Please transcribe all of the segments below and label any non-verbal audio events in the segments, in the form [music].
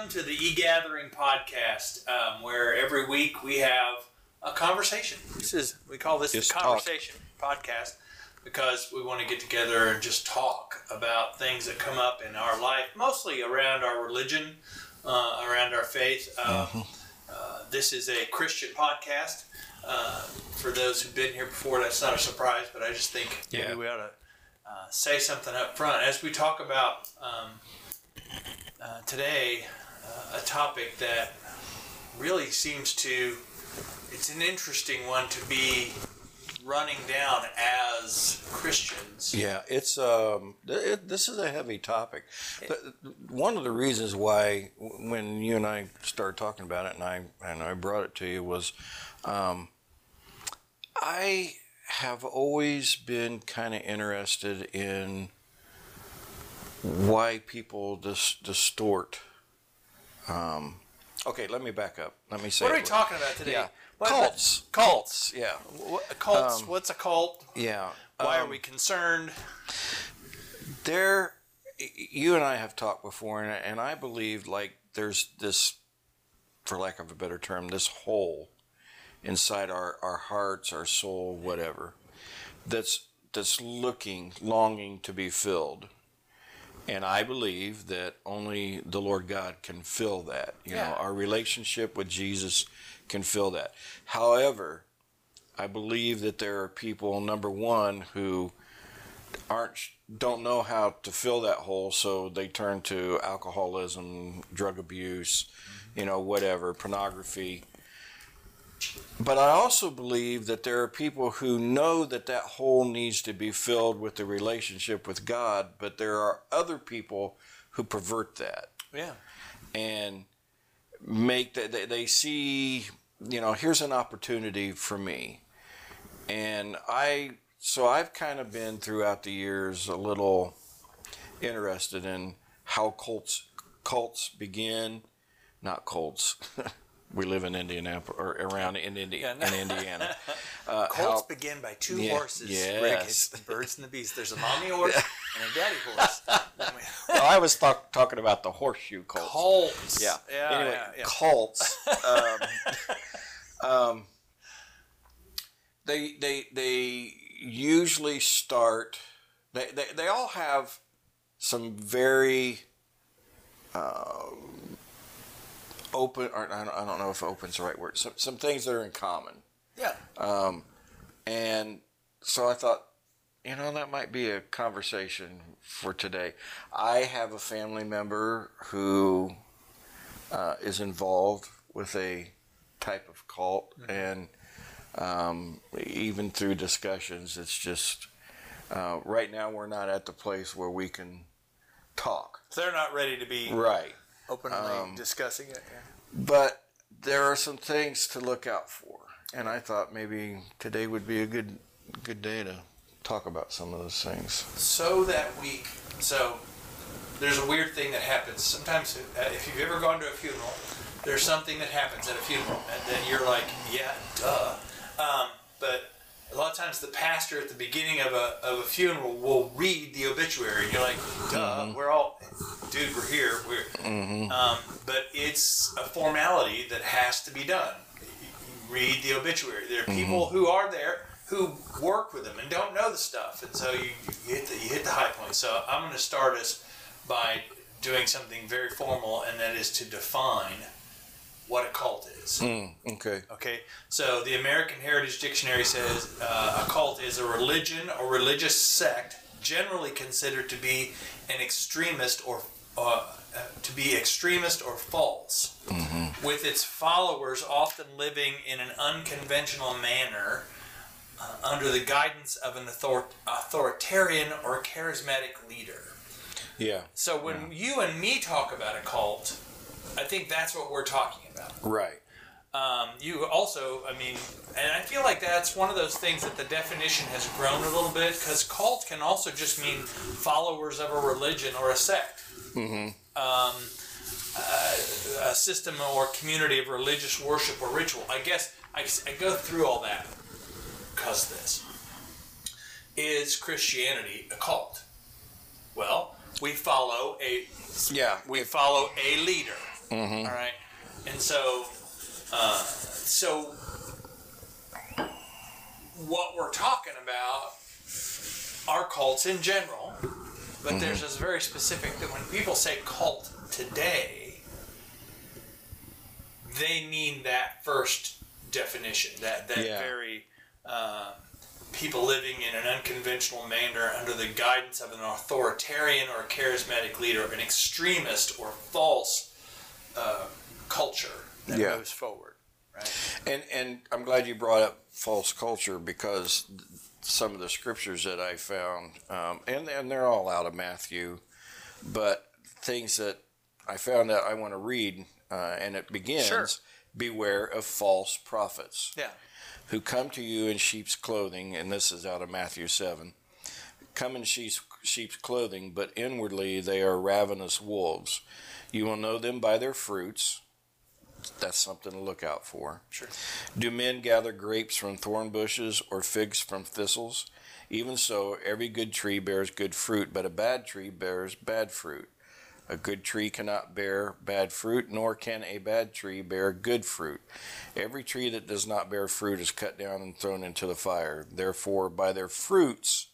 Welcome to the eGathering podcast, um, where every week we have a conversation. This is we call this Just the talk. conversation podcast because we want to get together and just talk about things that come up in our life, mostly around our religion, uh, around our faith. Uh, uh, this is a Christian podcast. Uh, for those who've been here before, that's not a surprise, but I just think maybe Yeah. we ought to uh, say something up front as we talk about um, uh, today a topic that really seems to it's an interesting one to be running down as Christians. Yeah, it's um, it, this is a heavy topic. One of the reasons why, when you and I started talking about it, and I and I brought it to you was, um, I have always been kind of interested in why people dis- distort. Um, okay, let me back up. Let me say. What are it we talking about today? Yeah, What- cults. Cults. Yeah, What, cults. Um, what's a cult? yeah. Why are um, we concerned? there you and I have talked before and, and I believe like there's this for lack of a better term this hole inside our, our hearts our soul whatever that's that's looking longing to be filled and I believe that only the Lord God can fill that you Yeah. know our relationship with Jesus can fill that however I believe that there are people number one who aren't don't know how to fill that hole, so they turn to alcoholism, drug abuse, you know, whatever, pornography. But I also believe that there are people who know that that hole needs to be filled with the relationship with God, but there are other people who pervert that. Yeah. and make that they, they see you know here's an opportunity for me. And i so i've kind of been throughout the years a little interested in how cults cults begin not cults [laughs] we live in indianapolis or around in, Indi- Yeah, no. in indiana [laughs] uh, Cults how- begin by two Yeah, horses. Rick. yes. It's the birds and the bees. There's a mommy [laughs] horse and a daddy horse. well, i was talk, talking about the horseshoe cult Cults. Yeah. Yeah. anyway, yeah, cults. Um, [laughs] um, they they they usually start. They they, they all have some very uh, open. Or I don't, I don't know if "open's the right word. Some some things that are in common. yeah. Um, and so I thought, you know, that might be a conversation for today. I have a family member who uh, is involved with a type of cult, and um, even through discussions, it's just uh, right now we're not at the place where we can talk. They're not ready to be Right. Openly Um, discussing it. Yeah. But there are some things to look out for, and I thought maybe today would be a good good day to talk about some of those things. So that week, so there's a weird thing that happens. Sometimes, uh, if you've ever gone to a funeral, there's something that happens at a funeral, and then you're like, yeah, duh. Um, but a lot of times, the pastor at the beginning of a, of a funeral will read the obituary, and you're like, duh, mm-hmm. we're all, dude, we're here. We're, mm-hmm. um, but it's a formality that has to be done. You read the obituary. There are mm-hmm. people who are there who work with them and don't know the stuff, and so you, you hit the you hit the high point. So I'm going to start us by doing something very formal, and that is to define what a cult is. Mm, okay. Okay, so the American Heritage Dictionary says uh, a cult is a religion or religious sect generally considered to be an extremist or uh, uh, to be extremist or false, with its followers often living in an unconventional manner uh, under the guidance of an author- authoritarian or charismatic leader. Yeah. So when you and me talk about a cult, I think that's what we're talking about. Right. Um, you also, I mean, and I feel like that's one of those things that the definition has grown a little bit because cult can also just mean followers of a religion or a sect. Mm-hmm. Um, uh, a system or community of religious worship or ritual. I guess I, I go through all that because this. Is Christianity a cult? Well, we follow a Yeah. we follow a leader. Mhm. All right, and so, uh, so what we're talking about are cults in general, but there's this very specific that when people say cult today, they mean that first definition, that that Yeah. very uh, people living in an unconventional manner under the guidance of an authoritarian or charismatic leader, an extremist or false uh, culture that Yeah. moves forward. Right. And and I'm glad you brought up false culture because some of the scriptures that I found, um, and and they're all out of Matthew, but things that I found that I want to read, uh, and it begins, Sure. "Beware of false prophets." Yeah. who come to you in sheep's clothing, and this is out of Matthew 7, come in sheep's, sheep's clothing, but inwardly they are ravenous wolves. You will know them by their fruits. That's something to look out for. Sure. Do men gather grapes from thorn bushes or figs from thistles? Even so, every good tree bears good fruit, but a bad tree bears bad fruit. A good tree cannot bear bad fruit, nor can a bad tree bear good fruit. Every tree that does not bear fruit is cut down and thrown into the fire. Therefore, by their fruits,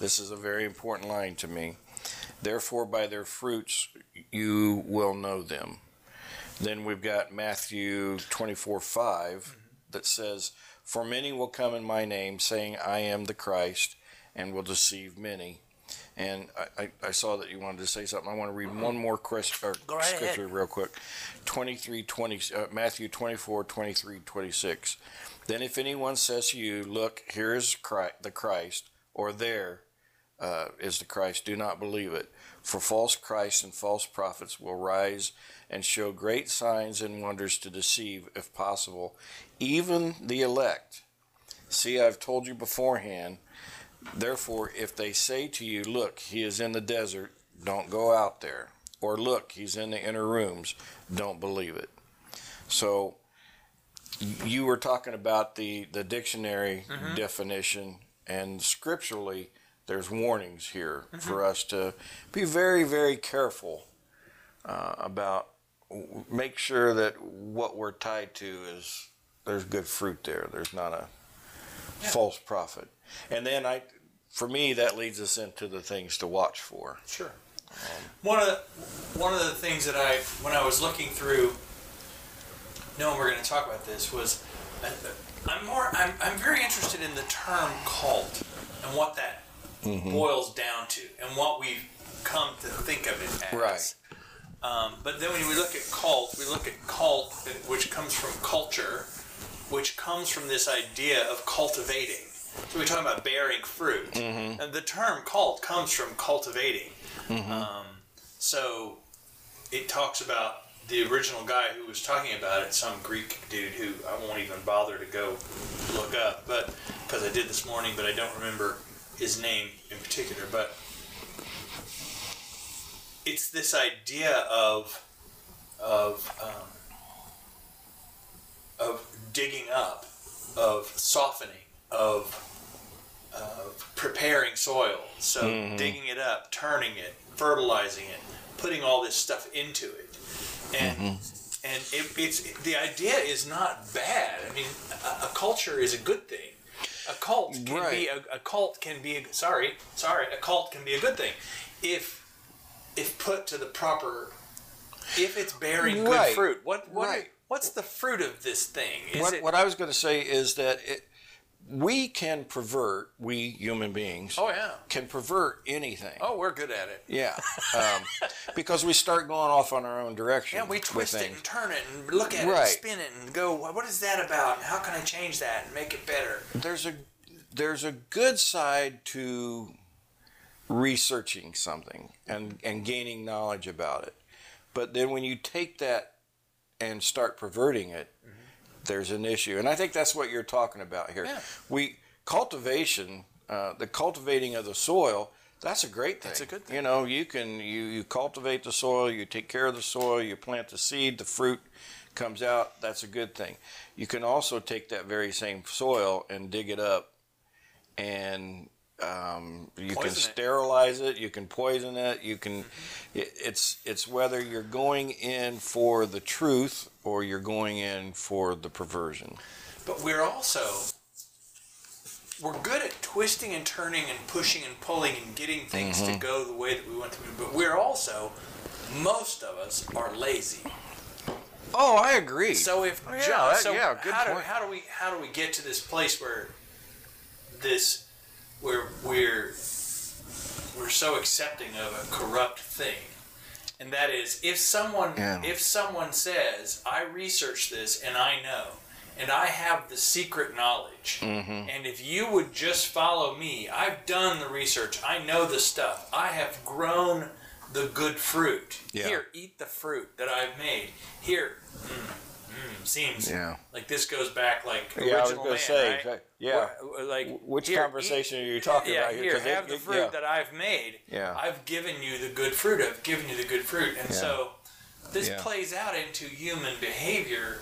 this is a very important line to me. Therefore, by their fruits, you will know them. Then we've got Matthew 24 5 that says, For many will come in my name, saying, I am the Christ, and will deceive many. And I, I, saw that you wanted to say something. I want to read one more quest, or right ahead. scripture real quick 23 20, uh, Matthew 24 23 26. Then if anyone says to you, Look, here is Christ, the Christ, or there uh, is the Christ, do not believe it. For false Christs and false prophets will rise and show great signs and wonders to deceive, if possible, even the elect. See, I've told you beforehand. Therefore, if they say to you, Look, he is in the desert, don't go out there. Or look, he's in the inner rooms, don't believe it. So, you were talking about the, the dictionary definition, and scripturally, there's warnings here mm-hmm. for us to be very, very careful uh, about make sure that what we're tied to is there's good fruit there. There's not a false prophet. And then I, for me, that leads us into the things to watch for. Sure. Um, one of the, one of the things that I when I was looking through, knowing we're going to talk about this was, uh, uh, I'm more I'm, I'm very interested in the term cult and what that boils down to and what we've come to think of it as. Right. Um, but then when we look at cult, we look at cult, which comes from culture, which comes from this idea of cultivating. So we're talking about bearing fruit. And the term cult comes from cultivating. Um, so it talks about the original guy who was talking about it, some Greek dude who I won't even bother to go look up, but because I did this morning, but I don't remember his name in particular. But it's this idea of of um, of digging up, of softening, of of preparing soil. So digging it up, turning it, fertilizing it, putting all this stuff into it, and and it, it's the idea is not bad. I mean, a, a culture is a good thing. A cult can Right. be a, a cult can be a, sorry sorry a cult can be a good thing if if put to the proper if it's bearing Right. good fruit. What what Right. what's the fruit of this thing? Is What, it what I was going to say is that it, we can pervert, we human beings, Oh yeah. can pervert anything. Oh, we're good at it. Yeah, um, [laughs] because we start going off on our own direction. Yeah, we twist it and turn it and look at it and spin it and go, what is that about? How can I change that and make it better? There's a there's a good side to researching something and and gaining knowledge about it, but then when you take that and start perverting it, there's an issue, and I think that's what you're talking about here. Yeah. We cultivation, uh, the cultivating of the soil. That's a great thing. That's a good thing. You know, you can you you cultivate the soil, you take care of the soil, you plant the seed, the fruit comes out. That's a good thing. You can also take that very same soil and dig it up and Um, you can Poison it. sterilize it. You can poison it. You can. Mm-hmm. It, it's it's whether you're going in for the truth or you're going in for the perversion. But we're also we're good at twisting and turning and pushing and pulling and getting things to mm-hmm. go the way that we want them to. But we're also most of us are lazy. Oh, I agree. So if Oh, yeah, John, that- so yeah, good how do how do we how do we get to this place where this where we're we're so accepting of a corrupt thing, and that is if someone Yeah. if someone says I researched this and I know. And I have the secret knowledge. Mm-hmm. And if you would just follow me, I've done the research. I know the stuff. I have grown the good fruit. Yeah. Here, eat the fruit that I've made. Here, mm, mm, seems Yeah. like this goes back like Yeah, I was original gonna man, say, right? yeah. Where- like Which here, conversation eat- are you talking yeah, about here? Here, 'Cause it- have the it- fruit yeah. that I've made. Yeah. I've given you the good fruit. I've given you the good fruit, and Yeah. so this Yeah. plays out into human behavior.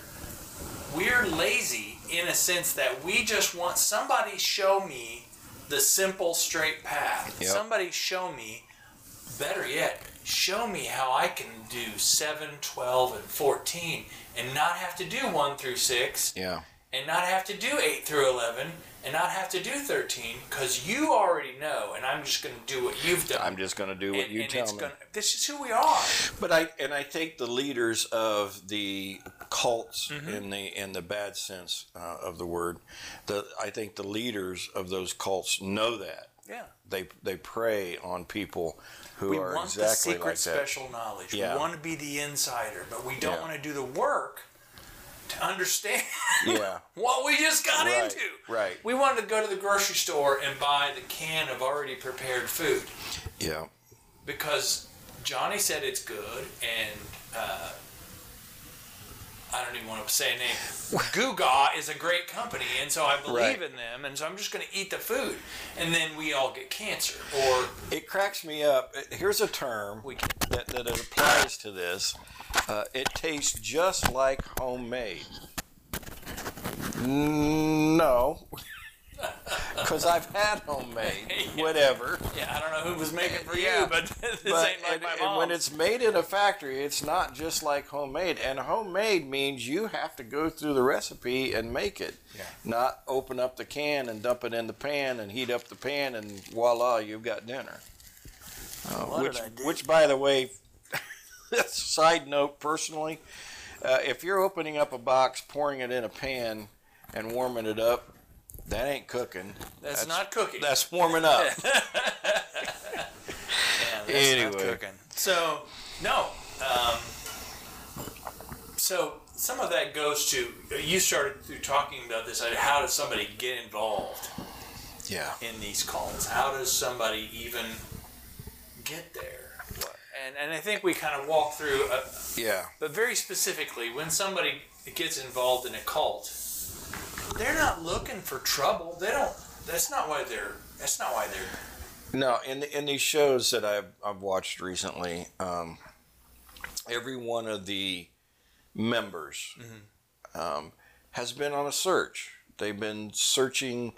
We're lazy in a sense that we just want somebody show me the simple straight path. Yep. Somebody show me better yet, show me how I can do 7, 12, and 14 and not have to do 1 through 6 Yeah. and not have to do 8 through 11 and not have to do 13 because you already know and I'm just going to do what you've done. I'm just going to do what and, you and tell it's me. Gonna, this is who we are. But I and I think the leaders of the cults Mm-hmm. in the in the bad sense uh, of the word, the I think the leaders of those cults know that Yeah. they they prey on people who We are want exactly the secret like special knowledge. Yeah. We want to be the insider, but we don't Yeah. want to do the work to understand Yeah, [laughs] what we just got Right, into. right. We wanted to go to the grocery store and buy the can of already prepared food yeah, because Johnny said it's good, and uh, I don't even want to say a name. Guga is a great company, and so I believe Right. in them, and so I'm just going to eat the food, and then we all get cancer. Or it cracks me up. Here's a term we that, that it applies to this. Uh, it tastes just like homemade. No, [laughs] [laughs] because I've had homemade. [laughs] Yeah. Whatever. yeah, I don't know who was making for Yeah. you, but [laughs] this But ain't like and, my and when it's made in a factory, it's not just like homemade. And homemade means you have to go through the recipe and make it, Yeah. not open up the can and dump it in the pan and heat up the pan and voila, you've got dinner. Uh, What which, did I do? which, by the way, side note, personally, uh, if you're opening up a box, pouring it in a pan, and warming it up, that ain't cooking. that's, not cooking. That's warming up. [laughs] Yeah, that's Anyway. not cooking. So no. Um, so some of that goes to you started through talking about this. How does somebody get involved yeah. in these calls? How does somebody even get there? And and I think we kind of walk through, uh, Yeah. but very specifically, when somebody gets involved in a cult, they're not looking for trouble. They don't. That's not why they're. That's not why they're No, in in these shows that I've I've watched recently, um, every one of the members um, has been on a search. They've been searching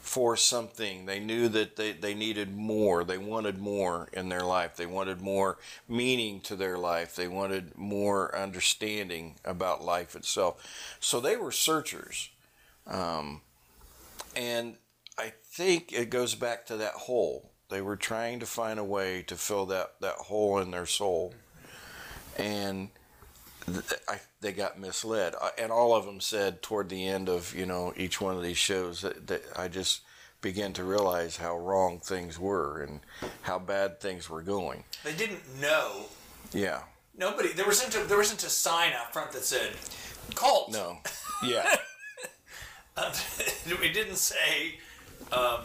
for something. They knew that they, they needed more. They wanted more in their life. They wanted more meaning to their life. They wanted more understanding about life itself. So they were searchers. Um, and I think it goes back to that hole. They were trying to find a way to fill that, that hole in their soul. And th- I, they got misled. I- And all of them said toward the end of, you know, each one of these shows that, that I just began to realize how wrong things were and how bad things were going. They didn't know. Yeah. Nobody. There wasn't. A, there wasn't a sign out front that said "cult." No. Yeah. [laughs] Um, [laughs] we didn't say um,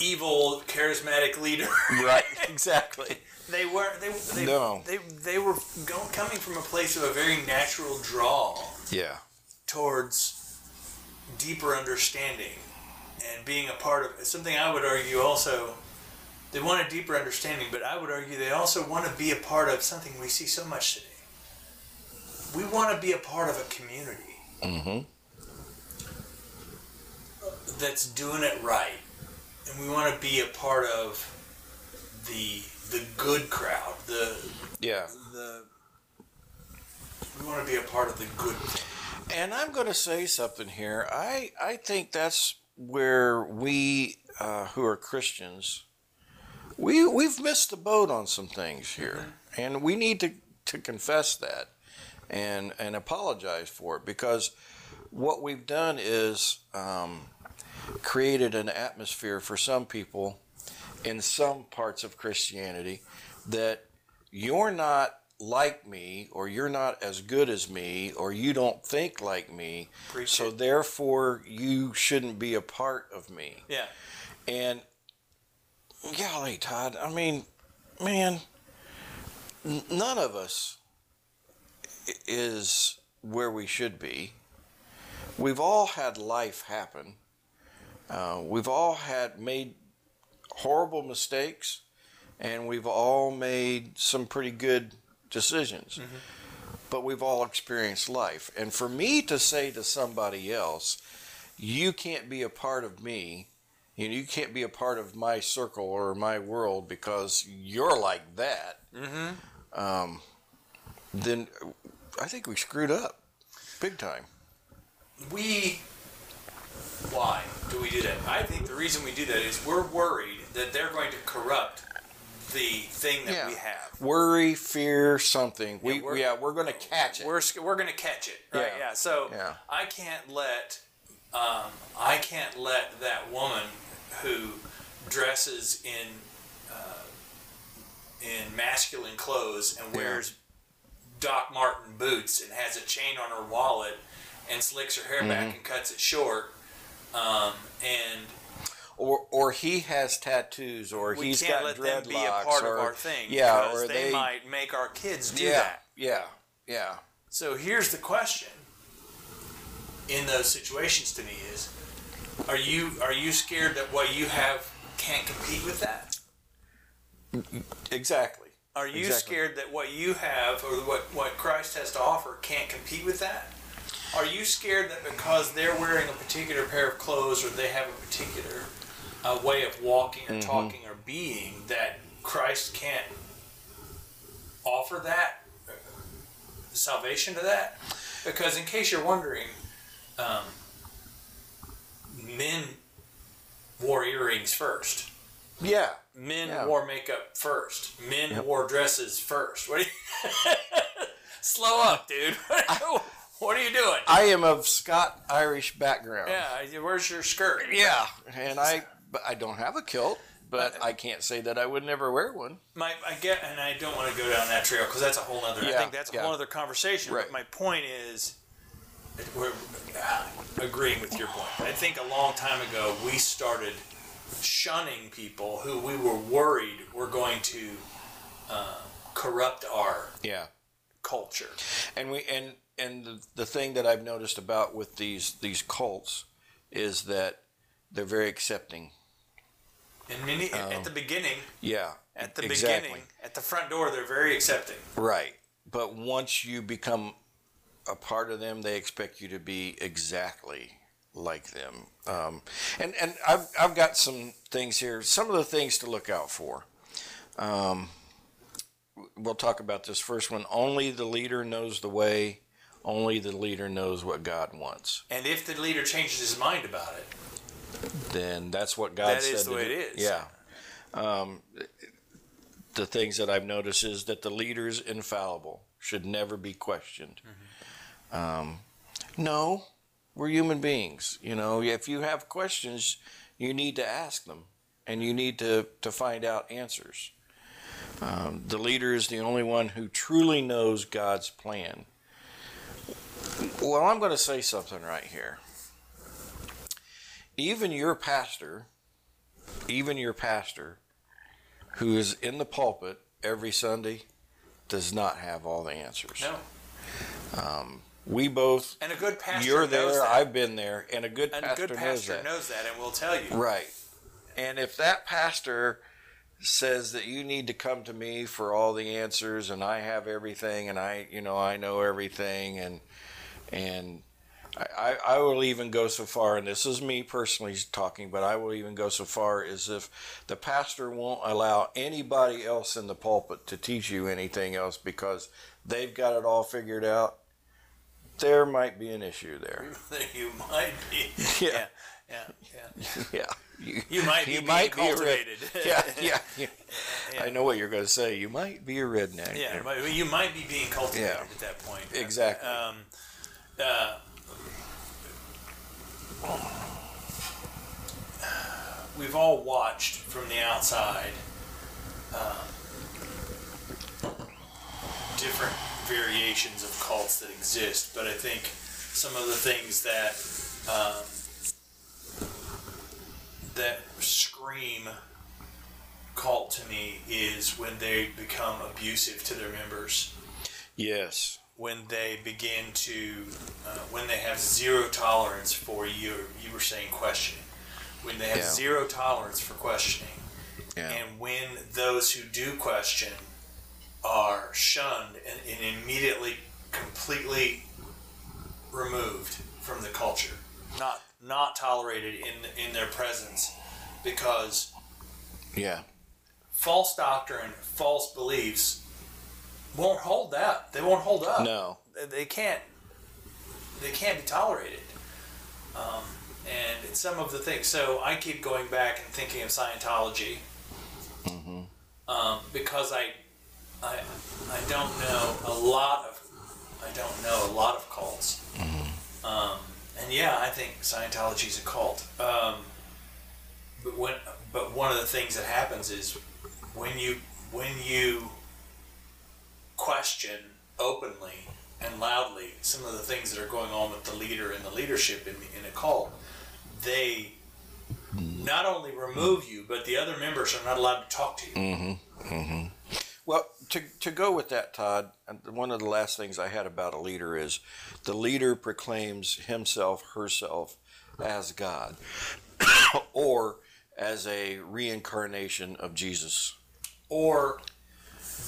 evil charismatic leader. [laughs] right. Exactly. [laughs] they were. They. they No. They. They were go, coming from a place of a very natural draw Yeah. towards deeper understanding and being a part of something. I would argue also. They want a deeper understanding, but I would argue they also want to be a part of something we see so much today. We want to be a part of a community. Mm-hmm. that's doing it right, and we want to be a part of the the good crowd. The Yeah. the we want to be a part of the good. And I'm going to say something here. I I think that's where we uh, who are Christians, we we've missed the boat on some things here, and we need to to confess that and and apologize for it because what we've done is um, created an atmosphere for some people in some parts of Christianity that you're not like me or you're not as good as me or you don't think like me Preach so therefore you shouldn't be a part of me Yeah. and golly todd i mean man n- none of us is where we should be. We've all had life happen. Uh, we've all had made horrible mistakes and we've all made some pretty good decisions. But we've all experienced life. And for me to say to somebody else you can't be a part of me you know, you can't be a part of my circle or my world because you're like that Mm-hmm. um, then i think we screwed up big time We. Why do we do that? I think the reason we do that is we're worried that they're going to corrupt the thing that Yeah. we have. worry fear something we, Yeah, we're- yeah we're going to catch it We're we're going to catch it, right? Yeah. Yeah. So Yeah. I can't let um, I can't let that woman who dresses in uh, in masculine clothes and wears Doc Martin boots and has a chain on her wallet and slicks her hair Mm-hmm. back and cuts it short. Um, and or or he has tattoos or he's got let dreadlocks them be a part or of our thing yeah or they, they, might make our kids do yeah that. yeah yeah So here's the question in those situations to me is are you are you scared that what you have can't compete with that? exactly Are you Exactly. scared that what you have or what, what Christ has to offer can't compete with that? Are you scared that because they're wearing a particular pair of clothes or they have a particular uh, way of walking or Mm-hmm. talking or being that Christ can't offer that uh, salvation to that? Because in case you're wondering, um, men wore earrings first yeah men Yeah. wore makeup first. Men Yep. wore dresses first. What? Are you [laughs] Slow up, dude. [laughs] what are you doing? i am of scott irish background yeah, where's your skirt? yeah and i but i don't have a kilt but i can't say that i would never wear one My, I get, and I don't want to go down that trail because that's a whole other. Yeah, I think that's a yeah. whole other conversation. Right. But my point is, we're uh, agreeing with your point. I think a long time ago we started shunning people who we were worried were going to uh, corrupt our yeah culture. and we and and the, the thing that i've noticed about with these these cults is that they're very accepting And many at the beginning, yeah at the exactly. beginning, at the front door, they're very accepting. Right. But once you become a part of them, they expect you to be exactly like them. Um, and and I've, I've got some things here, some of the things to look out for. Um, we'll talk about this first one. Only the leader knows the way, only the leader knows what God wants. And if the leader changes his mind about it, Then that's what God That said. is the way do. it is. Yeah. Um, the things that I've noticed is that the leader's infallible, should never be questioned. Mm-hmm. Um, no, we're human beings. You know, if you have questions, you need to ask them and you need to, to find out answers. Um, the leader is the only one who truly knows God's plan. Well, I'm going to say something right here. Even your pastor, even your pastor, who is in the pulpit every Sunday, does not have all the answers. no. We both, And a good pastor you're knows there, that. I've been there, and a good and a pastor, good knows pastor that. knows that and will tell you. Right. And if that pastor says that you need to come to me for all the answers and I have everything and I, you know, I know everything and and I, I will even go so far, and this is me personally talking, but I will even go so far as if the pastor won't allow anybody else in the pulpit to teach you anything else because they've got it all figured out, there might be an issue there. [laughs] you might be. [laughs] Yeah. Yeah. Yeah. Yeah. You, You might be you being might be cultivated. [laughs] yeah, yeah, yeah. Yeah. I know what you're going to say. You might be a redneck. Yeah, you might be being cultivated Yeah. at that point. Exactly. Um, uh, we've all watched from the outside um, different variations of cults that exist, but I think some of the things that um, that scream cult to me is when they become abusive to their members Yes. when they begin to uh, when they have zero tolerance for you you were saying questioning when they have Yeah. zero tolerance for questioning Yeah. and when those who do question are shunned and, and immediately completely removed from the culture. Not not tolerated in in their presence because yeah. false doctrine false beliefs won't hold up they won't hold up. No. they can't they can't be tolerated. Um, and it's some of the things. So i keep going back and thinking of scientology um, because I, I i don't know a lot of i don't know a lot of cults. Um, and yeah i think scientology is a cult. Um, but when but one of the things that happens is when you when you question openly and loudly some of the things that are going on with the leader and the leadership in, in a cult, they not only remove you, but the other members are not allowed to talk to you. Well, to, to go with that, Todd, and one of the last things I had about a leader is the leader proclaims himself, herself as God [coughs] or as a reincarnation of Jesus. Or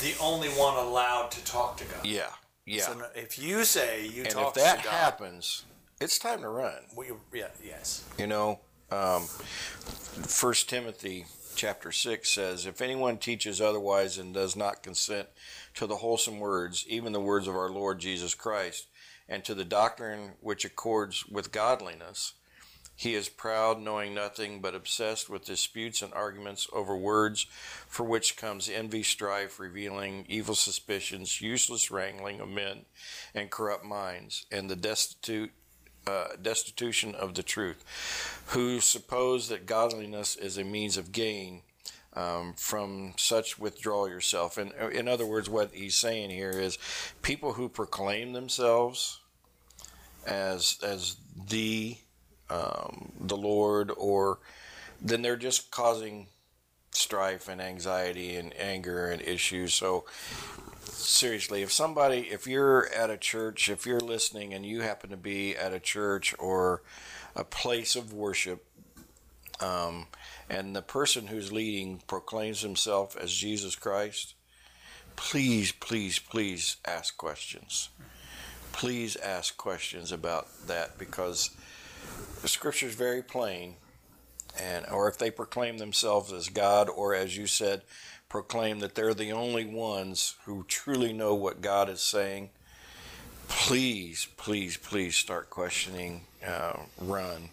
the only one allowed to talk to God. Yeah, yeah. So if you say you and talk if that happens, it's time to run. we, yeah, yes. You know, um, First Timothy chapter six says, "If anyone teaches otherwise and does not consent to the wholesome words, even the words of our Lord Jesus Christ, and to the doctrine which accords with godliness, he is proud, knowing nothing, but obsessed with disputes and arguments over words, for which comes envy, strife, revealing evil suspicions, useless wrangling of men, and corrupt minds, and the destitute." Uh, destitution of the truth, who suppose that godliness is a means of gain. Um, from such withdraw yourself. And in other words, what he's saying here is people who proclaim themselves as as the um, the Lord, or then they're just causing strife and anxiety and anger and issues. So seriously, if somebody, if you're at a church, if you're listening and you happen to be at a church or a place of worship, um, and the person who's leading proclaims himself as Jesus Christ, please, please, please ask questions. Please ask questions about that because the scripture is very plain. And, or if they proclaim themselves as God, or as you said, proclaim that they're the only ones who truly know what God is saying, please, please, please start questioning. Uh, run.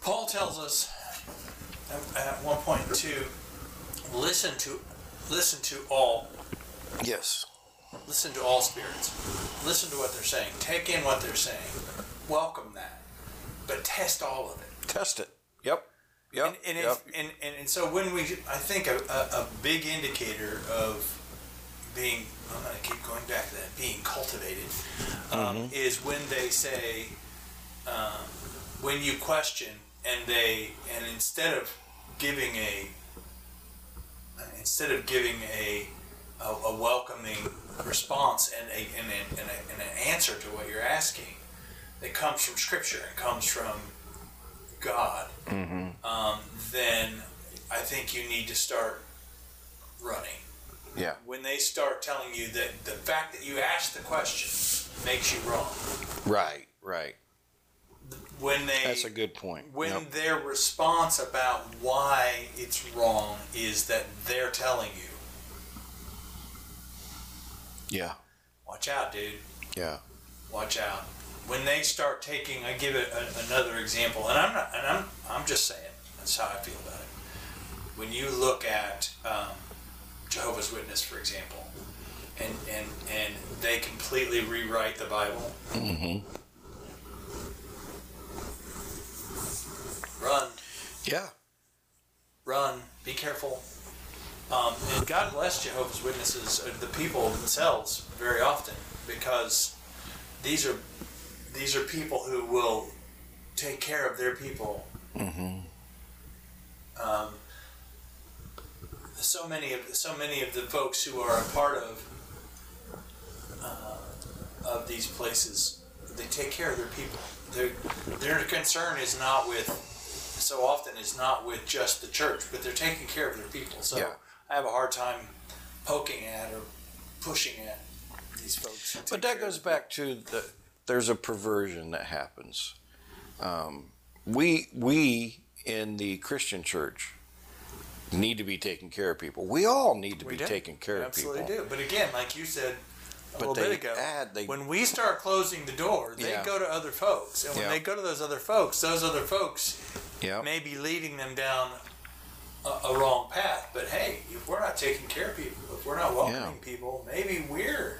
Paul tells us at, at one point to listen to listen to all Yes. listen to all spirits. Listen to what they're saying. Take in what they're saying. Welcome that, but test all of it. Test it. Yep. And and, yep. and, and and so when we, I think a, a, a big indicator of being, I'm going to keep going back to that, being cultivated, um, is when they say, um, when you question and they, and instead of giving a, instead of giving a, a, a welcoming response and a, and, a, and, a, and an answer to what you're asking that comes from Scripture and comes from God, um, then I think you need to start running. yeah. When they start telling you that the fact that you asked the question makes you wrong, Right. Right. when they That's a good point. when their response about why it's wrong is that they're telling you, Yeah. watch out, dude, Yeah. watch out. When they start taking, I give it a, another example, and I'm not, and I'm, I'm just saying that's how I feel about it. When you look at um, Jehovah's Witness, for example, and and and they completely rewrite the Bible, Mm-hmm. run, Yeah. run, be careful. Um, and God bless Jehovah's Witnesses, uh, the people themselves, very often, because these are these are people who will take care of their people. Mm-hmm. Um, so many of so many of the folks who are a part of uh, of these places, they take care of their people. Their their concern is not with so often is not with just the church, but they're taking care of their people. So Yeah. I have a hard time poking at or pushing at these folks. But that goes back to the there's a perversion that happens. Um, we we in the Christian church need to be taking care of people. We all need to We be do. taking care of people. Absolutely do. But again, like you said a But little bit ago, add they when we start closing the door, they Yeah. go to other folks, and when Yeah. they go to those other folks, those other folks yeah may be leading them down a, a wrong path. But hey, if we're not taking care of people, if we're not welcoming people, maybe we're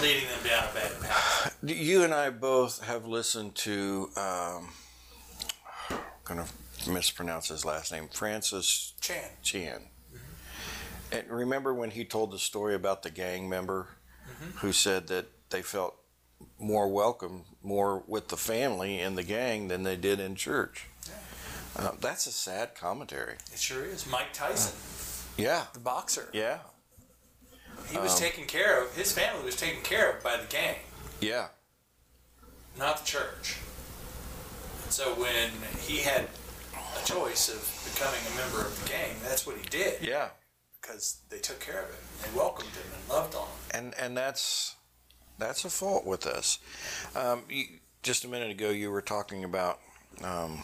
leading them down a bad path. You and I both have listened to. Um, I'm gonna mispronounce his last name, Francis Chan. Chan. And remember when he told the story about the gang member who said that they felt more welcome, more with the family in the gang than they did in church. Uh, that's a sad commentary. It sure is. Mike Tyson, Yeah, the boxer, yeah, he was Um, taken care of. His family was taken care of by the gang. yeah, not the church. And so when he had a choice of becoming a member of the gang, that's what he did yeah. because they took care of him. They welcomed him and loved on him. and and that's that's a fault with us. Um, you, just a minute ago, you were talking about um,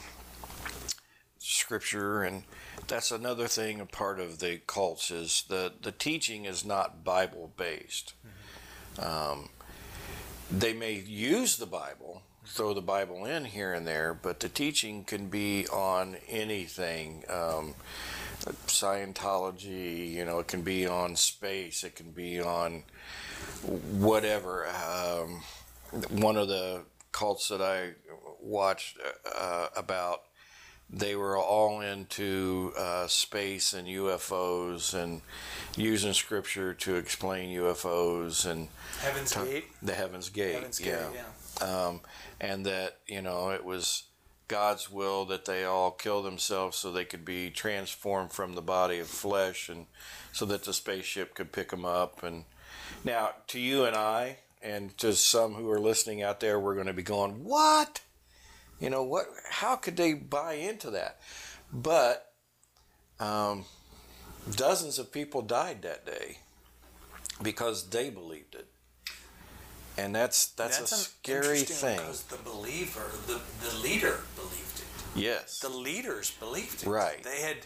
scripture, and that's another thing. A part of the cults is the the teaching is not Bible based. Um, they may use the Bible, throw the Bible in here and there, but the teaching can be on anything. Um, Scientology, you know, it can be on space, it can be on whatever. Um, one of the cults that I watched uh, about, they were all into uh, space and UFOs and using scripture to explain UFOs and Heaven's Ta- Gate. the Heaven's Gate. Heaven's Gate, yeah. yeah. Um, and that you know it was God's will that they all kill themselves so they could be transformed from the body of flesh, and so that the spaceship could pick them up. And now, to you and I, and to some who are listening out there, we're going to be going, "What? You know what? How could they buy into that?" But um, dozens of people died that day because they believed it. And that's that's, a scary thing. Because the believer, the, the leader believed it. Yes. The leaders believed it. Right. They had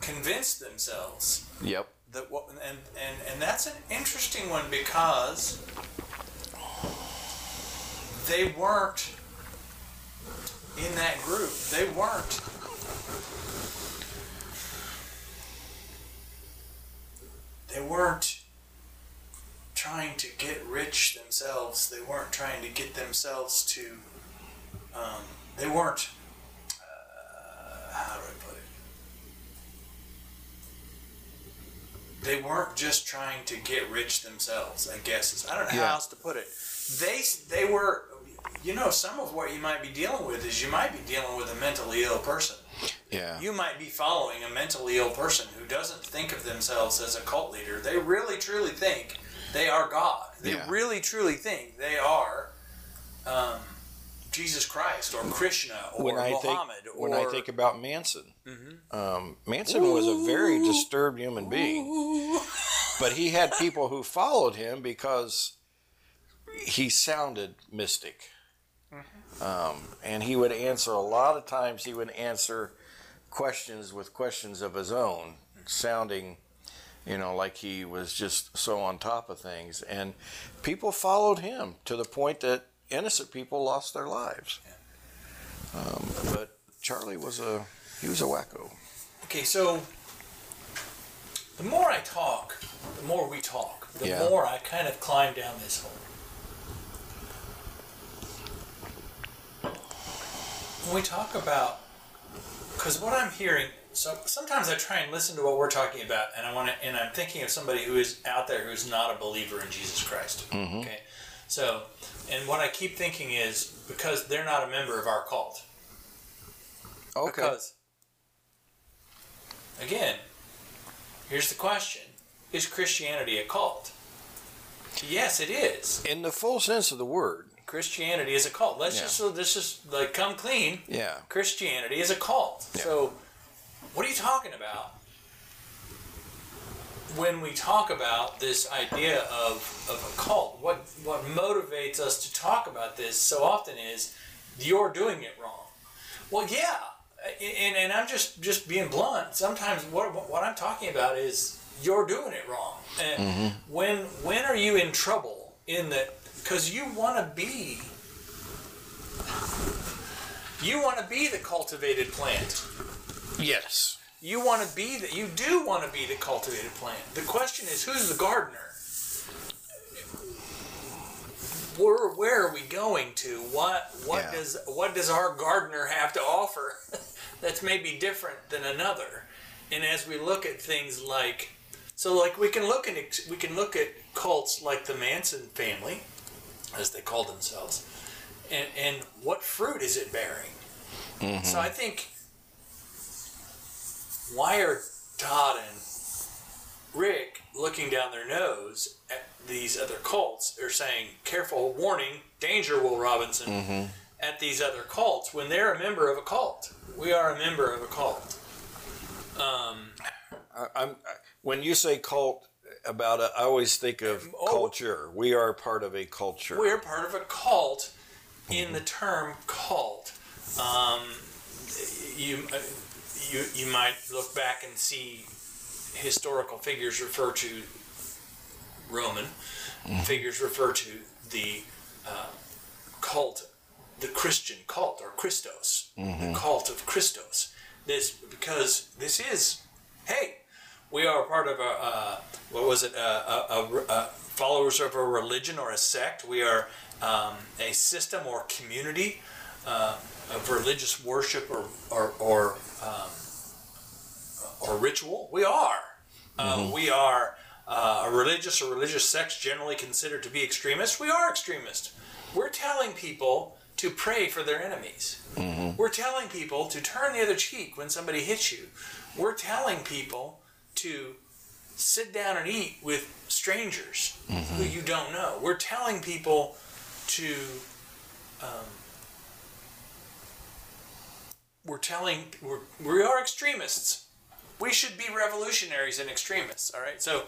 convinced themselves Yep. that what and, and and that's an interesting one because they weren't in that group. They weren't they weren't trying to get rich themselves. They weren't trying to get themselves to um, they weren't uh, how do I put it? they weren't just trying to get rich themselves. I guess is I don't know Yeah. how else to put it. They they were, you know, some of what you might be dealing with is you might be dealing with a mentally ill person. Yeah. You might be following a mentally ill person who doesn't think of themselves as a cult leader. They really truly think they are God. They Yeah. really truly think they are um, Jesus Christ or Krishna or when I think or when I think about Manson, um, Manson was a very disturbed human being, but he had people who followed him because he sounded mystic. Um, and he would answer a lot of times. He would answer questions with questions of his own, sounding, you know, like he was just so on top of things. And people followed him to the point that innocent people lost their lives. Um, but Charlie was a he was a wacko. Okay, so the more I talk, the more we talk, the Yeah. more I kind of climb down this hole. When we talk about, because what I'm hearing, so sometimes I try and listen to what we're talking about, and I want to, and I'm thinking of somebody who is out there who's not a believer in Jesus Christ. Mm-hmm. Okay, so, and what I keep thinking is because they're not a member of our cult. Okay. Because, again, here's the question Is Christianity a cult? Yes, it is. In the full sense of the word. Christianity is a cult. Let's Yeah. just so this is like come clean. Yeah. Christianity is a cult. Yeah. So, what are you talking about when we talk about this idea of, of a cult? What what motivates us to talk about this so often is you're doing it wrong. Well, yeah, and, and I'm just just being blunt. Sometimes what what I'm talking about is you're doing it wrong. And mm-hmm. when when are you in trouble in that? Because you want to be you want to be the cultivated plant. Yes. You want to be that. You do want to be the cultivated plant. The question is, who's the gardener? Where where are we going to? What what Yeah. does what does our gardener have to offer [laughs] that's maybe different than another? And as we look at things like, so like we can look at we can look at cults like the Manson family, as they call themselves, and and what fruit is it bearing? So I think why are Todd and Rick looking down their nose at these other cults? They're saying, careful, warning, danger, Will Robinson, at these other cults when they're a member of a cult. We are a member of a cult. Um, I, I'm I, when you say cult about it, I always think of Oh. culture. We are part of a culture. we're part of a cult in the term cult. Um, you, uh, you, you might look back and see historical figures refer to Roman, figures refer to the uh, cult, the Christian cult or Christos, the cult of Christos. This because this is, hey, we are part of a uh, what was it? A, a, a, followers of a religion or a sect. We are um, a system or community uh, of religious worship or or or, um, or ritual. We are. Um, we are uh, a religious or religious sects generally considered to be extremists. We are extremist. We're telling people to pray for their enemies. We're telling people to turn the other cheek when somebody hits you. We're telling people to sit down and eat with strangers who you don't know. We're telling people to. Um, we're telling we're, we are extremists. We should be revolutionaries and extremists. All right. So.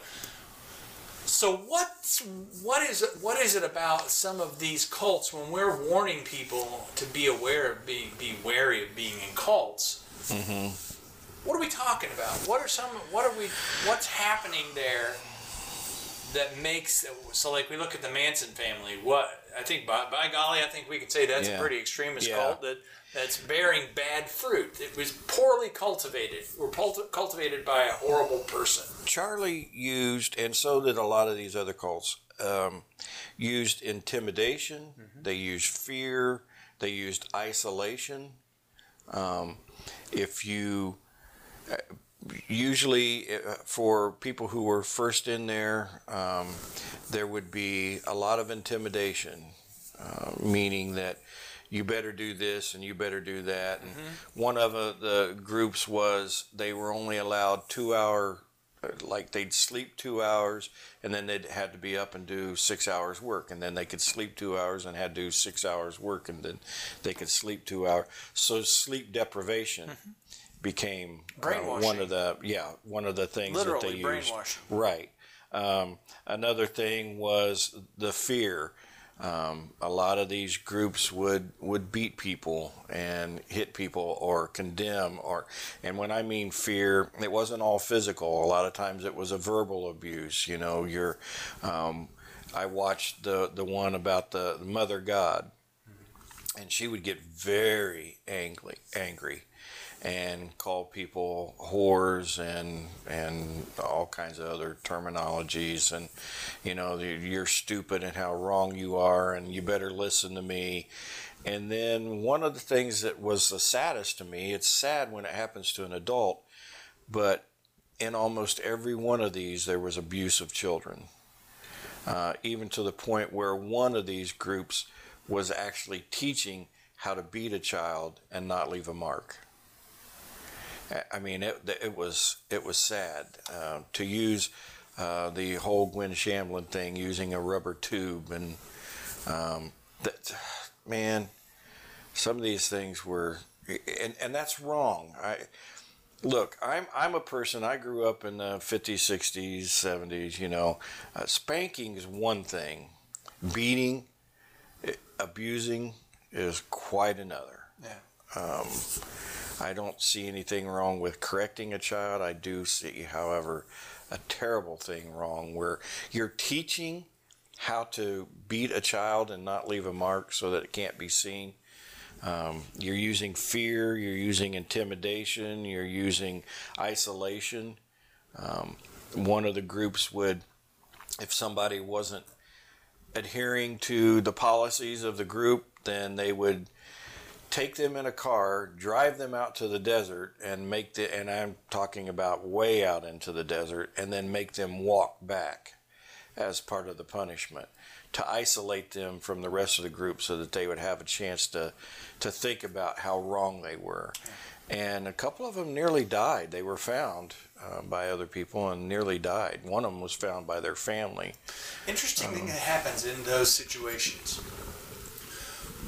So what's what is it, what is it about some of these cults when we're warning people to be aware of being be wary of being in cults? What are we talking about? What are some? What are we? What's happening there that makes? So, like we look at the Manson family. What I think, by, by golly, I think we could say that's Yeah. a pretty extremist Yeah. cult that that's bearing bad fruit. It was poorly cultivated. Or cultivated by a horrible person. Charlie used, and so did a lot of these other cults, um, used intimidation. They used fear. They used isolation. Um, if you usually uh, for people who were first in there, um, there would be a lot of intimidation, uh, meaning that you better do this and you better do that. And one of uh, the groups was they were only allowed two hour, uh, like they'd sleep two hours and then they'd had to be up and do six hours work and then they could sleep two hours and had to do six hours work and then they could sleep two hours. So sleep deprivation became uh, one of the yeah one of the things that they used. Right. Um, another thing was the fear. Um, a lot of these groups would would beat people and hit people or condemn or and when I mean fear, it wasn't all physical. A lot of times it was a verbal abuse. You know, you're. Um, I watched the the one about the Mother God, and she would get very angry, angry, and call people whores and and all kinds of other terminologies. And you know you're stupid and how wrong you are and you better listen to me. And then one of the things that was the saddest to me it's sad when it happens to an adult but in almost every one of these there was abuse of children. Uh, even to the point where one of these groups was actually teaching how to beat a child and not leave a mark I mean, it, it was it was sad uh, to use uh, the whole Gwen Shamblin thing using a rubber tube and um, that man, some of these things were and and that's wrong. I look, I'm I'm a person. I grew up in the 50s, 60s, 70s. You know, uh, spanking is one thing, beating, abusing is quite another. Um, I don't see anything wrong with correcting a child. I do see, however, a terrible thing wrong where you're teaching how to beat a child and not leave a mark so that it can't be seen. Um, you're using fear, you're using intimidation, you're using isolation. Um, one of the groups would, if somebody wasn't adhering to the policies of the group, then they would take them in a car, drive them out to the desert, and make the and I'm talking about way out into the desert, and then make them walk back as part of the punishment to isolate them from the rest of the group so that they would have a chance to to think about how wrong they were. And a couple of them nearly died. They were found uh, by other people and nearly died. One of them was found by their family. Interesting um, thing that happens in those situations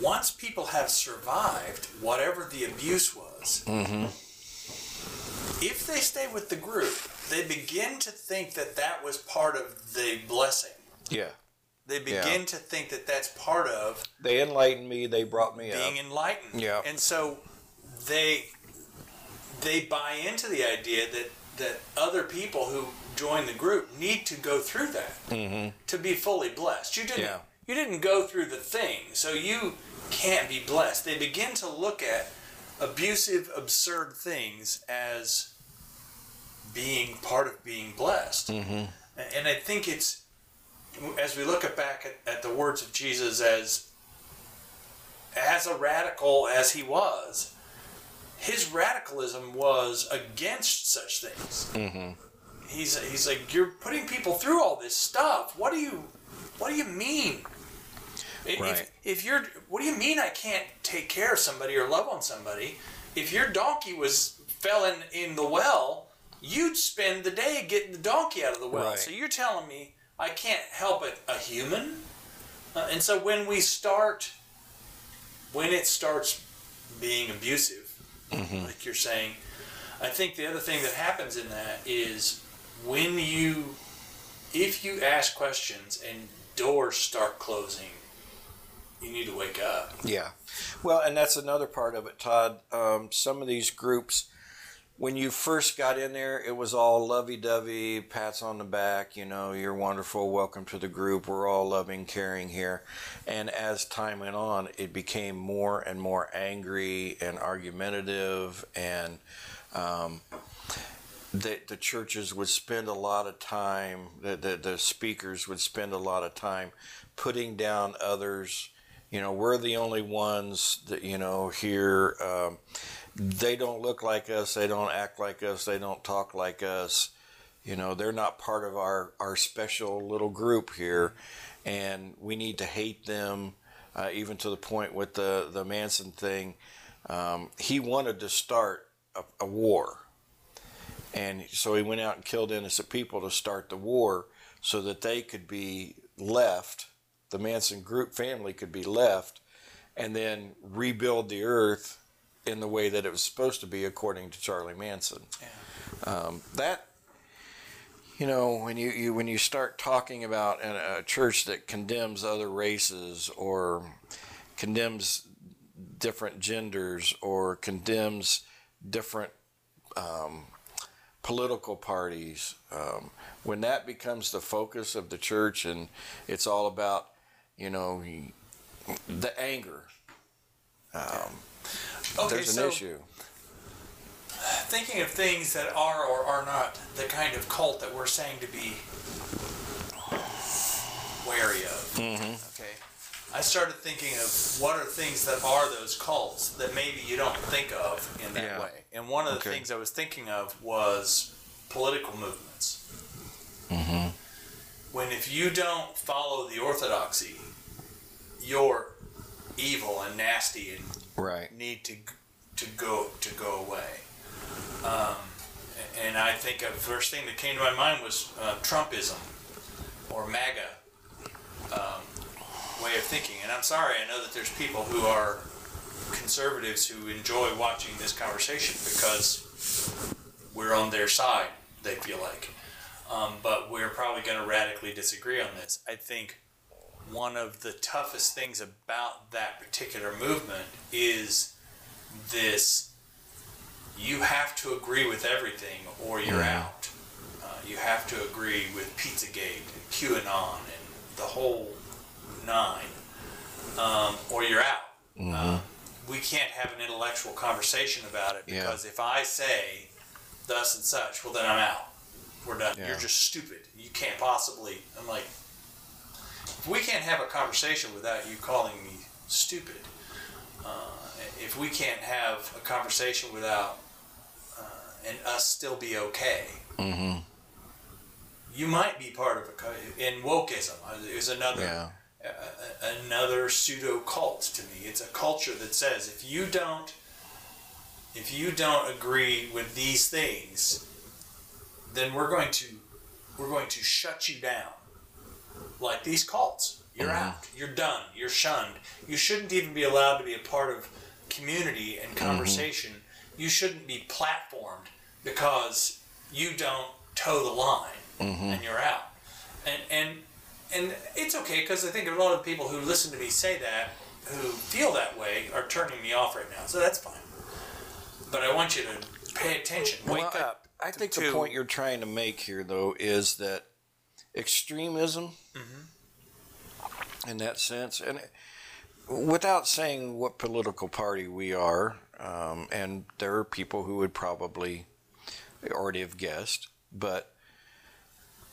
once people have survived whatever the abuse was, mm-hmm. if they stay with the group, they begin to think that that was part of the blessing. Yeah. They begin Yeah. to think that that's part of They enlightened me. They brought me up. being up. enlightened. Yeah. And so they they buy into the idea that that other people who join the group need to go through that Mm-hmm. to be fully blessed. You didn't Yeah. You didn't go through the thing, so you can't be blessed. They begin to look at abusive, absurd things as being part of being blessed. Mm-hmm. And I think it's as we look back at, at the words of Jesus as as a radical as he was, his radicalism was against such things. Mm-hmm. He's he's like you're putting people through all this stuff. What do you what do you mean? If, Right. if you're what do you mean I can't take care of somebody or love on somebody? If your donkey was fell in, in the well, you'd spend the day getting the donkey out of the well. Right. So you're telling me I can't help it a human? Uh, and so when we start when it starts being abusive, Mm-hmm. like you're saying, I think the other thing that happens in that is when you, if you ask questions and doors start closing, you need to wake up. Yeah. Well, and that's another part of it, Todd. Um, some of these groups, when you first got in there, it was all lovey dovey, pats on the back, you know, you're wonderful, welcome to the group, we're all loving, caring here. And as time went on, it became more and more angry and argumentative, and um, the, the churches would spend a lot of time, the, the, the speakers would spend a lot of time putting down others. You know, we're the only ones that, you know, here. Um, they don't look like us. They don't act like us. They don't talk like us. You know, they're not part of our, our special little group here. And we need to hate them, uh, even to the point with the, the Manson thing. Um, he wanted to start a, a war. And so he went out and killed innocent people to start the war so that they could be left, the Manson group family could be left, and then rebuild the earth in the way that it was supposed to be according to Charlie Manson. Um, that you know when you, you when you start talking about a, a church that condemns other races or condemns different genders or condemns different um, political parties um, when that becomes the focus of the church and it's all about you know the anger um, Okay, there's an so issue thinking of things that are or are not the kind of cult that we're saying to be wary of. Okay. I started thinking of what are things that are those cults that maybe you don't think of in that Yeah. way. And one of the Okay. things I was thinking of was political movements. Mm-hmm. When if you don't follow the orthodoxy, you're evil and nasty and right need to to go to go away. Um, and I think the first thing that came to my mind was uh, Trumpism or MAGA um, way of thinking. And I'm sorry, I know that there's people who are conservatives who enjoy watching this conversation because we're on their side. They feel like, um, but we're probably going to radically disagree on this. I think one of the toughest things about that particular movement is this you have to agree with everything or you're Mhm. out. Uh, you have to agree with Pizzagate and QAnon and the whole nine, um, or you're out. Uh, we can't have an intellectual conversation about it Yeah. because if I say thus and such, well, then I'm out. We're done. Yeah. You're just stupid. You can't possibly. I'm like, we can't have a conversation without you calling me stupid. Uh, if we can't have a conversation without uh, and us still be okay, mm-hmm. you might be part of a in wokeism uh, is another yeah a- another pseudo cult to me. It's a culture that says if you don't if you don't agree with these things, then we're going to we're going to shut you down. Like these cults. You're Mhm. out. You're done. You're shunned. You shouldn't even be allowed to be a part of community and conversation. You shouldn't be platformed because you don't toe the line mm-hmm. and you're out. And and and it's okay because I think a lot of people who listen to me say that, who feel that way, are turning me off right now. So that's fine. But I want you to pay attention. Wake Well, I- up. I think to- the point you're trying to make here, though, is that extremism, in that sense, and without saying what political party we are, um, and there are people who would probably already have guessed, but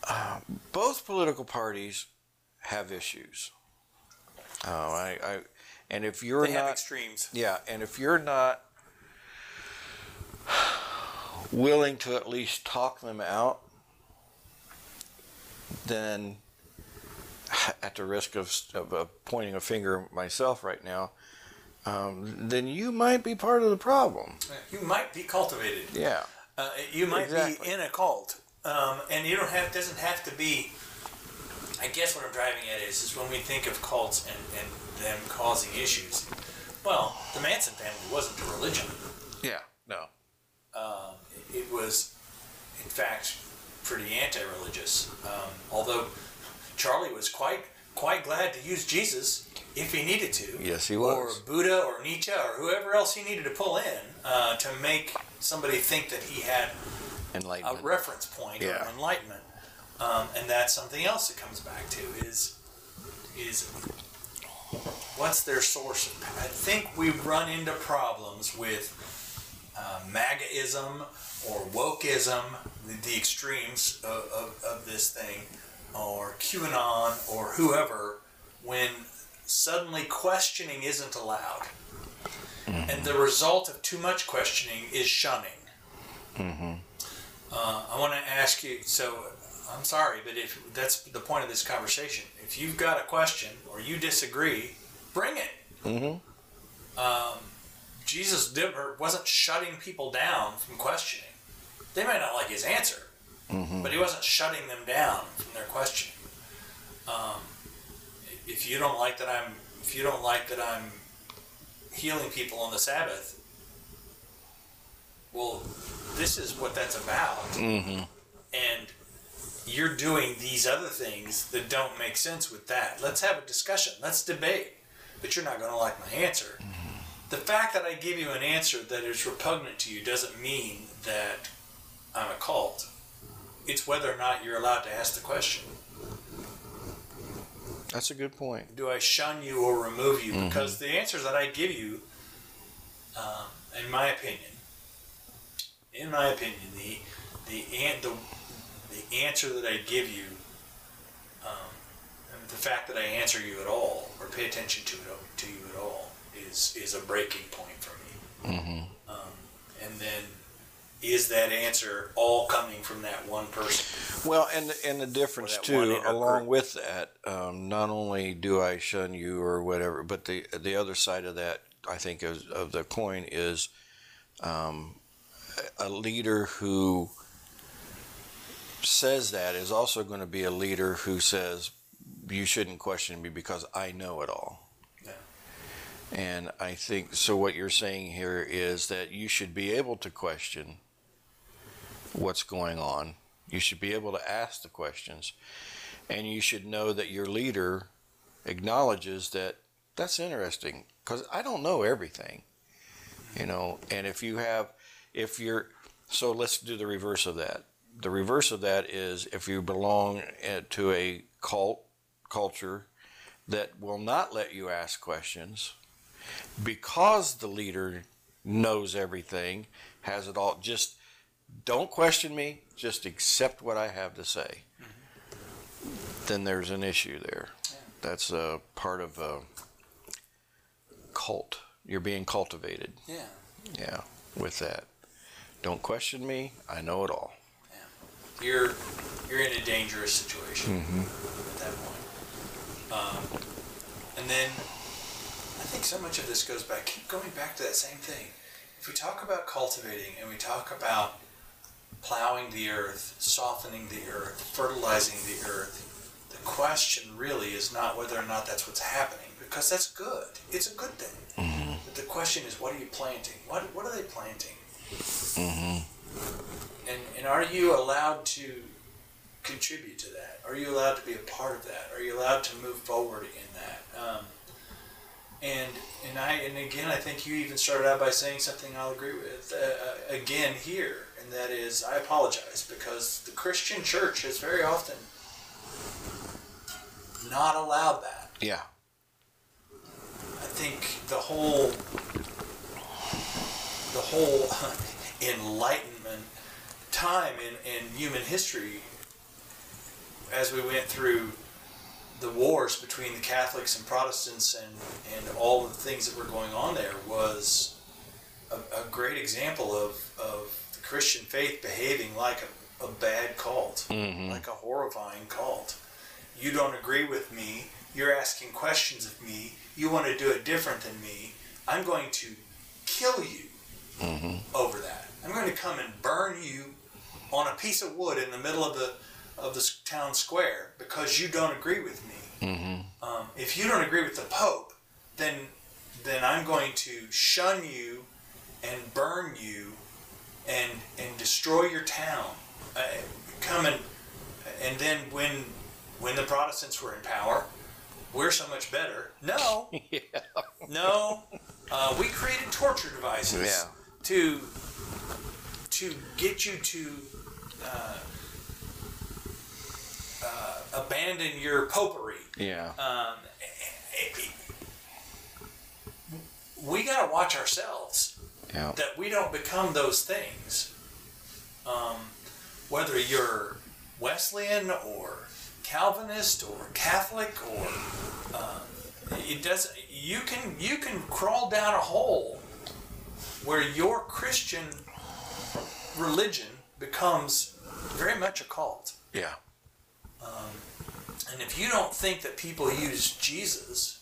uh, both political parties have issues. Uh, I, I, and if you're They have not extremes. yeah, and if you're not willing to at least talk them out, then at the risk of, of uh, pointing a finger myself right now, um, then you might be part of the problem. You might be cultivated. Yeah. Uh, you might Exactly. be in a cult, um, and you don't have doesn't have to be. I guess what I'm driving at is is when we think of cults and, and them causing issues. Well, the Manson family wasn't a religion. Yeah. No. Um, it, it was, in fact, pretty anti-religious. Um, although Charlie was quite quite glad to use Jesus if he needed to. Yes, he was. Or. Buddha or Nietzsche or whoever else he needed to pull in uh, to make somebody think that he had a reference point or enlightenment. Um, and that's something else it comes back to is is what's their source I think we run into problems with uh, MAGAism or wokeism, the, the extremes of, of, of this thing, or QAnon or whoever, when suddenly questioning isn't allowed. And the result of too much questioning is shunning. Uh, I want to ask you. So, I'm sorry, but if that's the point of this conversation, if you've got a question or you disagree, bring it. Mm-hmm. Um, Jesus did, or wasn't shutting people down from questioning. They might not like his answer, Mm-hmm. but he wasn't shutting them down from their questioning. Um, if you don't like that, I'm. If you don't like that, I'm healing people on the Sabbath. Well, this is what that's about Mm-hmm. and you're doing these other things that don't make sense with that. Let's have a discussion. Let's debate. But you're not going to like my answer. The fact that I give you an answer that is repugnant to you doesn't mean that I'm a cult. It's whether or not you're allowed to ask the question. That's a good point. Do I shun you or remove you? Because the answers that I give you, um, in my opinion, in my opinion, the the an- the, the answer that I give you, um, the fact that I answer you at all or pay attention to it to you at all is is a breaking point for me. Mm-hmm. Um, and then, is that answer all coming from that one person? Well, and and the difference too, along group. with that, um, not only do I shun you or whatever, but the the other side of that, I think, of, of the coin is um, a leader who says that is also going to be a leader who says you shouldn't question me because I know it all. Yeah. And I think so. What you're saying here is that you should be able to question what's going on. You should be able to ask the questions, and you should know that your leader acknowledges that that's interesting because I don't know everything, you know. And if you have, if you're, so let's do the reverse of that. The reverse of that is if you belong to a cult culture that will not let you ask questions because the leader knows everything, has it all. Just don't question me, just accept what I have to say. Then there's an issue there. That's a part of a cult. You're being cultivated. Yeah. Yeah, with that. Don't question me, I know it all. Yeah. you're you're in a dangerous situation at that point. Um, and then I think so much of this goes back, keep going back to that same thing. If we talk about cultivating and we talk about plowing the earth, softening the earth, fertilizing the earth, the question really is not whether or not that's what's happening, because that's good. It's a good thing. But the question is, what are you planting? What what are they planting? And, and are you allowed to contribute to that? Are you allowed to be a part of that? Are you allowed to move forward in that? Um, and and I and again, I think you even started out by saying something I'll agree with uh, uh, again here, and that is I apologize because the Christian church has very often not allowed that. Yeah. I think the whole the whole [laughs] enlightenment time in, in human history as we went through the wars between the Catholics and Protestants and, and all the things that were going on there was a, a great example of, of Christian faith behaving like a, a bad cult, mm-hmm. like a horrifying cult. You don't agree with me, you're asking questions of me, you want to do it different than me, I'm going to kill you mm-hmm. over that. I'm going to come and burn you on a piece of wood in the middle of the of the town square because you don't agree with me. Mm-hmm. Um, if you don't agree with the Pope, then then I'm going to shun you and burn you and and destroy your town. Uh, come and and then when when the Protestants were in power, we're so much better. No, [laughs] yeah. no, uh, we created torture devices Yeah. to to get you to uh, uh, abandon your popery. Yeah. Um, we got to watch ourselves Yeah. that we don't become those things. Um, whether you're Wesleyan or Calvinist or Catholic or um, it does you can you can crawl down a hole where your Christian religion becomes very much a cult. Yeah. And if you don't think that people use Jesus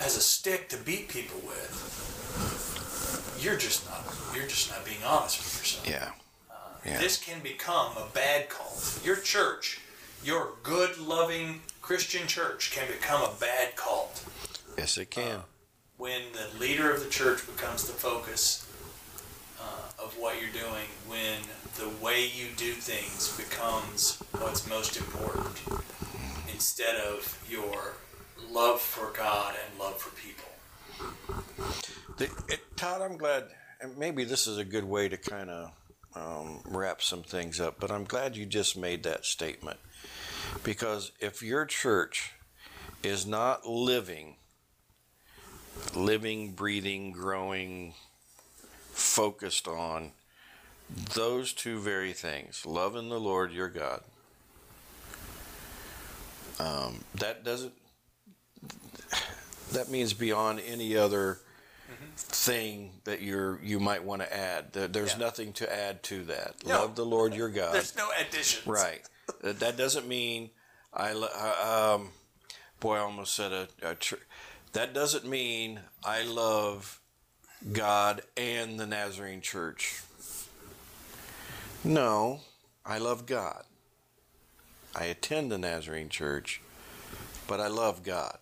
as a stick to beat people with, you're just not you're just not being honest with yourself. Yeah. Uh, yeah. This can become a bad cult. Your church, your good, loving Christian church, can become a bad cult Yes, it can. Uh, when the leader of the church becomes the focus uh, of what you're doing when the way you do things becomes what's most important mm-hmm. instead of your love for God and love for people. The, it, Todd, I'm glad, and maybe this is a good way to kind of um, wrap some things up, but I'm glad you just made that statement. Because if your church is not living, living, breathing, growing, focused on those two very things loving the Lord your God, um, that doesn't, that means beyond any other thing that you're you might want to add. There- There's Yeah. nothing to add to that. No. Love the Lord your God. There's no additions. Right. that, doesn't mean I. Um, boy, I almost said a, a chur That doesn't mean I love God and the Nazarene Church. No, I love God. I attend the Nazarene Church, but I love God.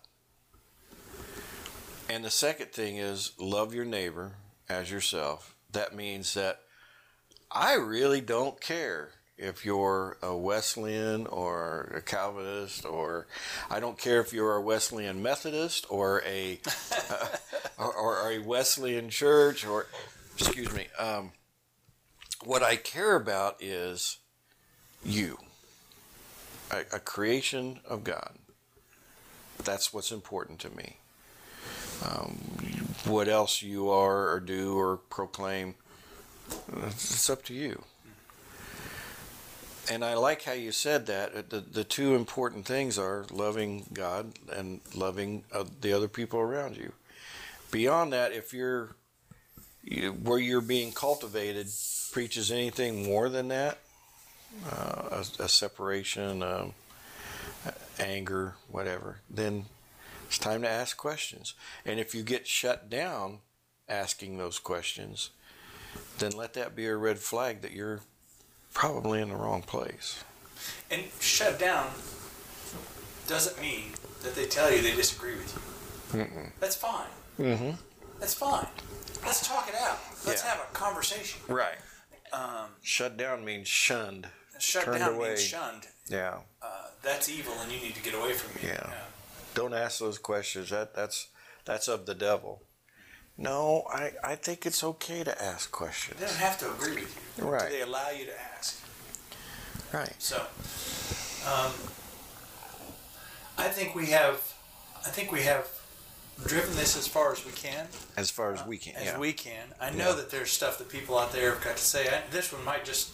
And the second thing is love your neighbor as yourself. That means that I really don't care if you're a Wesleyan or a Calvinist, or I don't care if you're a Wesleyan Methodist or a [laughs] or, or a Wesleyan church or excuse me. Um, what I care about is you, a, a creation of God. That's what's important to me. Um, what else you are or do or proclaim, it's up to you. And I like how you said that. The, the two important things are loving God and loving uh, the other people around you. Beyond that, if you're you, where you're being cultivated preaches anything more than that, uh, a, a separation, um, anger, whatever, then it's time to ask questions. And if you get shut down asking those questions, then let that be a red flag that you're probably in the wrong place. And shut down doesn't mean that they tell you they disagree with you. Mm-mm. That's fine. Mm-hmm. That's fine. Let's talk it out. Let's Yeah. have a conversation. Right. Um, Shut down means shunned. shut Turned down away. means shunned. Yeah. Uh, that's evil, and you need to get away from me. Yeah. Don't ask those questions. That that's that's of the devil. No, I, I think it's okay to ask questions. They don't have to agree with you. Right. They allow you to ask. Right. So, um, I think we have, I think we have driven this as far as we can. As far as we can. as yeah. we can. I know Yeah. that there's stuff that people out there have got to say. I, this one might just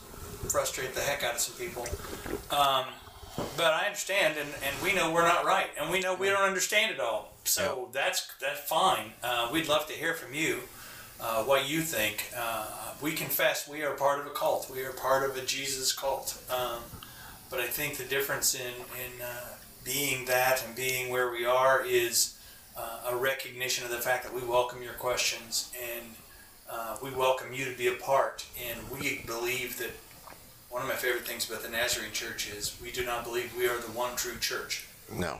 frustrate the heck out of some people. Um, but I understand, and, and we know we're not right, and we know we don't understand it all. So that's that's fine. Uh, we'd love to hear from you uh, what you think. Uh, we confess we are part of a cult. We are part of a Jesus cult. Um, but I think the difference in in uh, being that and being where we are is uh, a recognition of the fact that we welcome your questions and uh, we welcome you to be a part. And we believe that one of my favorite things about the Nazarene Church is we do not believe we are the one true church. No.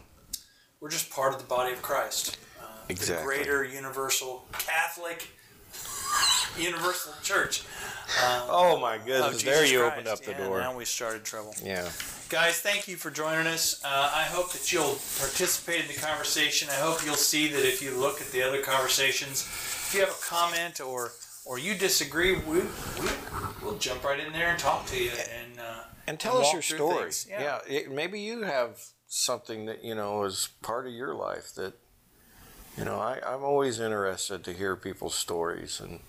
We're just part of the body of Christ. Uh, The greater universal Catholic [laughs] universal church. Um, Oh my goodness! there you Christ. opened up the Yeah, door. Now we started trouble. Yeah. Guys, thank you for joining us. Uh, I hope that you'll participate in the conversation. I hope you'll see that if you look at the other conversations, if you have a comment or or you disagree, we, we we'll jump right in there and talk to you and uh, And tell us your story. things. Yeah. it, maybe you have something that you know is part of your life that you know. I, I'm always interested to hear people's stories and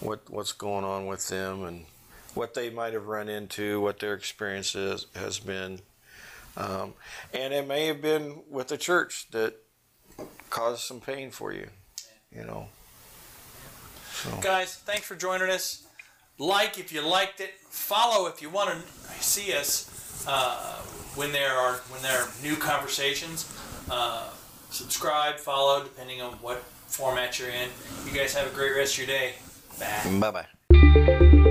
what what's going on with them and what they might have run into, what their experience is, has been, um, and it may have been with the church that caused some pain for you. You know. So. Guys, thanks for joining us. Like if you liked it. Follow if you want to see us uh, when there are when there are new conversations. Uh, subscribe, follow, depending on what format you're in. You guys have a great rest of your day. Bye. Bye bye.